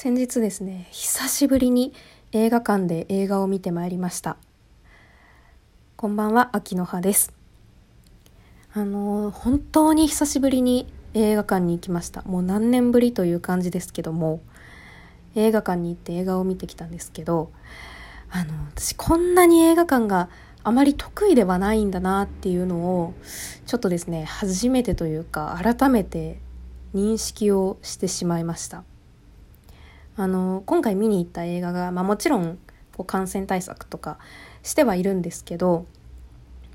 先日ですね久しぶりに映画館で映画を見てまいりました。こんばんは秋の葉です。あの本当に久しぶりに映画館に行きました。もう何年ぶりという感じですけども映画館に行って映画を見てきたんですけどあの私こんなに映画館があまり得意ではないんだなっていうのをちょっとですね初めてというか改めて認識をしてしまいました。あの今回見に行った映画が、まあ、もちろんこう感染対策とかしてはいるんですけど、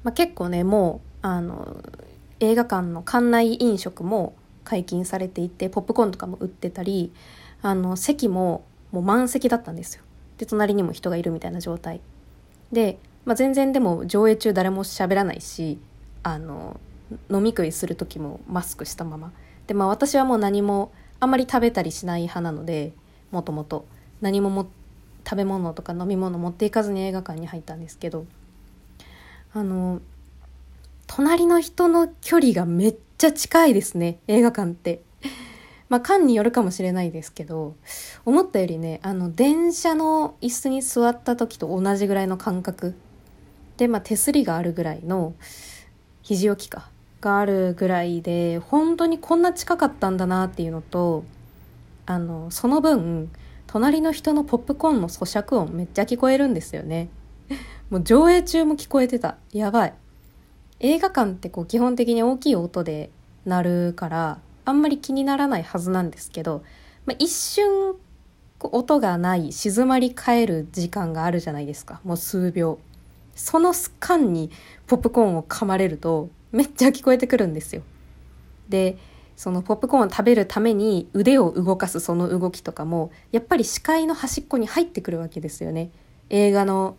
まあ、結構ねもうあの映画館の館内飲食も解禁されていてポップコーンとかも売ってたりあの席ももう満席だったんですよ。で隣にも人がいるみたいな状態。で、まあ、全然でも上映中誰も喋らないしあの飲み食いする時もマスクしたまま。でまあ私はもう何もあんまり食べたりしない派なのでもともと何もも食べ物とか飲み物持っていかずに映画館に入ったんですけどあの隣の人の距離がめっちゃ近いですね映画館って。まあ館によるかもしれないですけど思ったよりねあの電車の椅子に座った時と同じぐらいの感覚で、まあ、手すりがあるぐらいの肘置きかがあるぐらいで本当にこんな近かったんだなっていうのとあのその分隣の人のポップコーンの咀嚼音めっちゃ聞こえるんですよね。もう上映中も聞こえてた。やばい。映画館ってこう基本的に大きい音で鳴るからあんまり気にならないはずなんですけど、まあ、一瞬音がない静まり返る時間があるじゃないですか。もう数秒。その間にポップコーンを噛まれるとめっちゃ聞こえてくるんですよ。でそのポップコーンを食べるために腕を動かすその動きとかもやっぱり視界の端っこに入ってくるわけですよね。映画の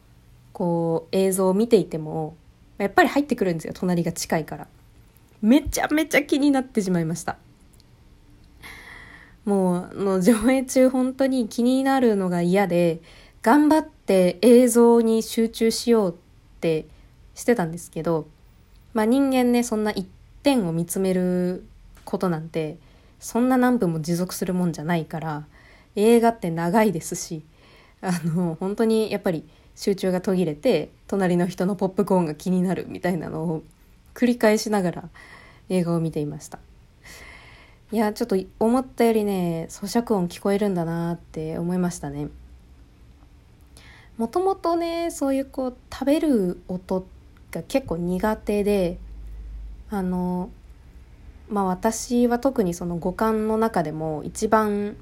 こう映像を見ていてもやっぱり入ってくるんですよ隣が近いから。めちゃめちゃ気になってしまいました。もうの上映中本当に気になるのが嫌で頑張って映像に集中しようってしてたんですけどまあ人間ねそんな一点を見つめることなんてそんな何分も持続するもんじゃないから映画って長いですしあの本当にやっぱり集中が途切れて隣の人のポップコーンが気になるみたいなのを繰り返しながら映画を見ていました。いやちょっと思ったよりね咀嚼音聞こえるんだなって思いましたね。もともとねそういうこう食べる音が結構苦手であのまあ私は特にその五感の中でも一番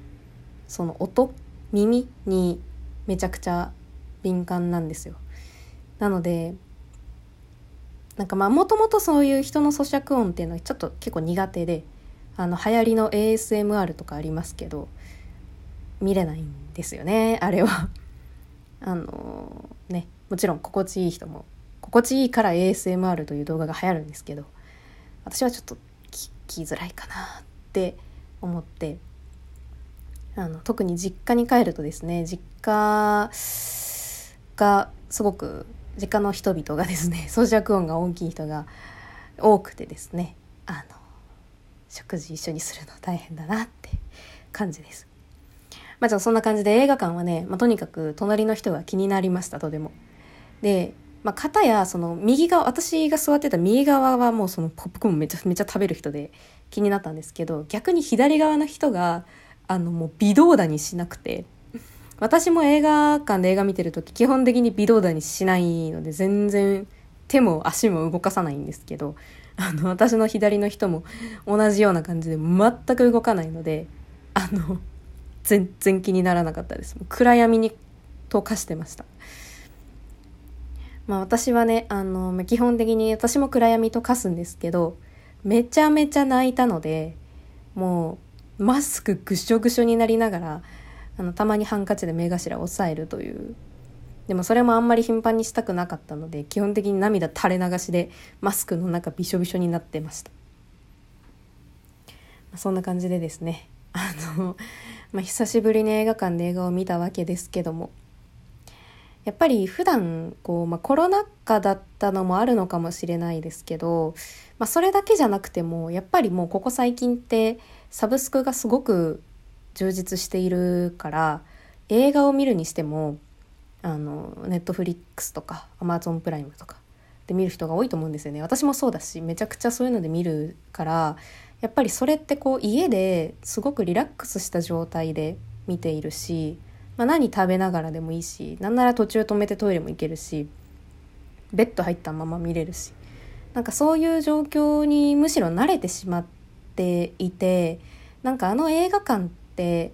その音耳にめちゃくちゃ敏感なんですよ。なのでなんかまあもともとそういう人の咀嚼音っていうのはちょっと結構苦手であの流行りの ASMR とかありますけど見れないんですよねあれは。あのねもちろん心地いい人も心地いいから ASMR という動画が流行るんですけど私はちょっときづらいかなって思ってあの特に実家に帰るとですね実家がすごく実家の人々がですね 咀嚼音が大きい人が多くてですねあの食事一緒にするの大変だなって感じです。まあ、じゃあそんな感じで映画館はね、まあ、とにかく隣の人が気になりましたとても。でまあ、片やその右側私が座ってた右側はもうそのポップコーンめちゃめちゃ食べる人で気になったんですけど逆に左側の人があのもう微動だにしなくて私も映画館で映画見てる時基本的に微動だにしないので全然手も足も動かさないんですけどあの私の左の人も同じような感じで全く動かないのであの全然気にならなかったです。暗闇に溶かしてました。まあ私はね、あの、基本的に私も暗闇と化すんですけど、めちゃめちゃ泣いたので、もうマスクぐしょぐしょになりながら、あの、たまにハンカチで目頭を押さえるという。でもそれもあんまり頻繁にしたくなかったので、基本的に涙垂れ流しでマスクの中びしょびしょになってました。そんな感じでですね、あの、まあ、久しぶりに映画館で映画を見たわけですけども、やっぱり普段こう、まあ、コロナ禍だったのもあるのかもしれないですけど、まあ、それだけじゃなくてもやっぱりもうここ最近ってサブスクがすごく充実しているから映画を見るにしてもあのネットフリックスとかアマゾンプライムとかで見る人が多いと思うんですよね。私もそうだしめちゃくちゃそういうので見るからやっぱりそれってこう家ですごくリラックスした状態で見ているし、まあ、何食べながらでもいいしなんなら途中止めてトイレも行けるしベッド入ったまま見れるし。なんかそういう状況にむしろ慣れてしまっていてなんかあの映画館って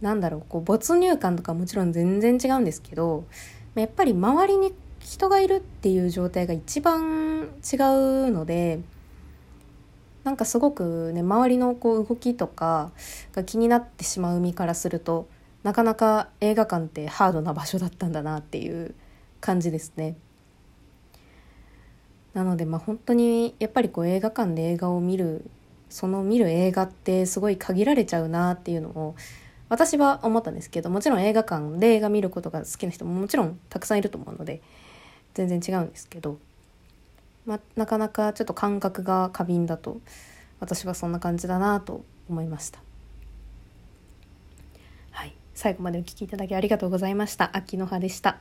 なんだろうこう没入感とかもちろん全然違うんですけどやっぱり周りに人がいるっていう状態が一番違うのでなんかすごくね周りのこう動きとかが気になってしまう身からするとなかなか映画館ってハードな場所だったんだなっていう感じですね。なのでまあ本当にやっぱりこう映画館で映画を見るその見る映画ってすごい限られちゃうなっていうのを私は思ったんですけどもちろん映画館で映画見ることが好きな人ももちろんたくさんいると思うので全然違うんですけど、まなかなかちょっと感覚が過敏だと私はそんな感じだなと思いました。最後までお聴きいただきありがとうございました。秋の葉でした。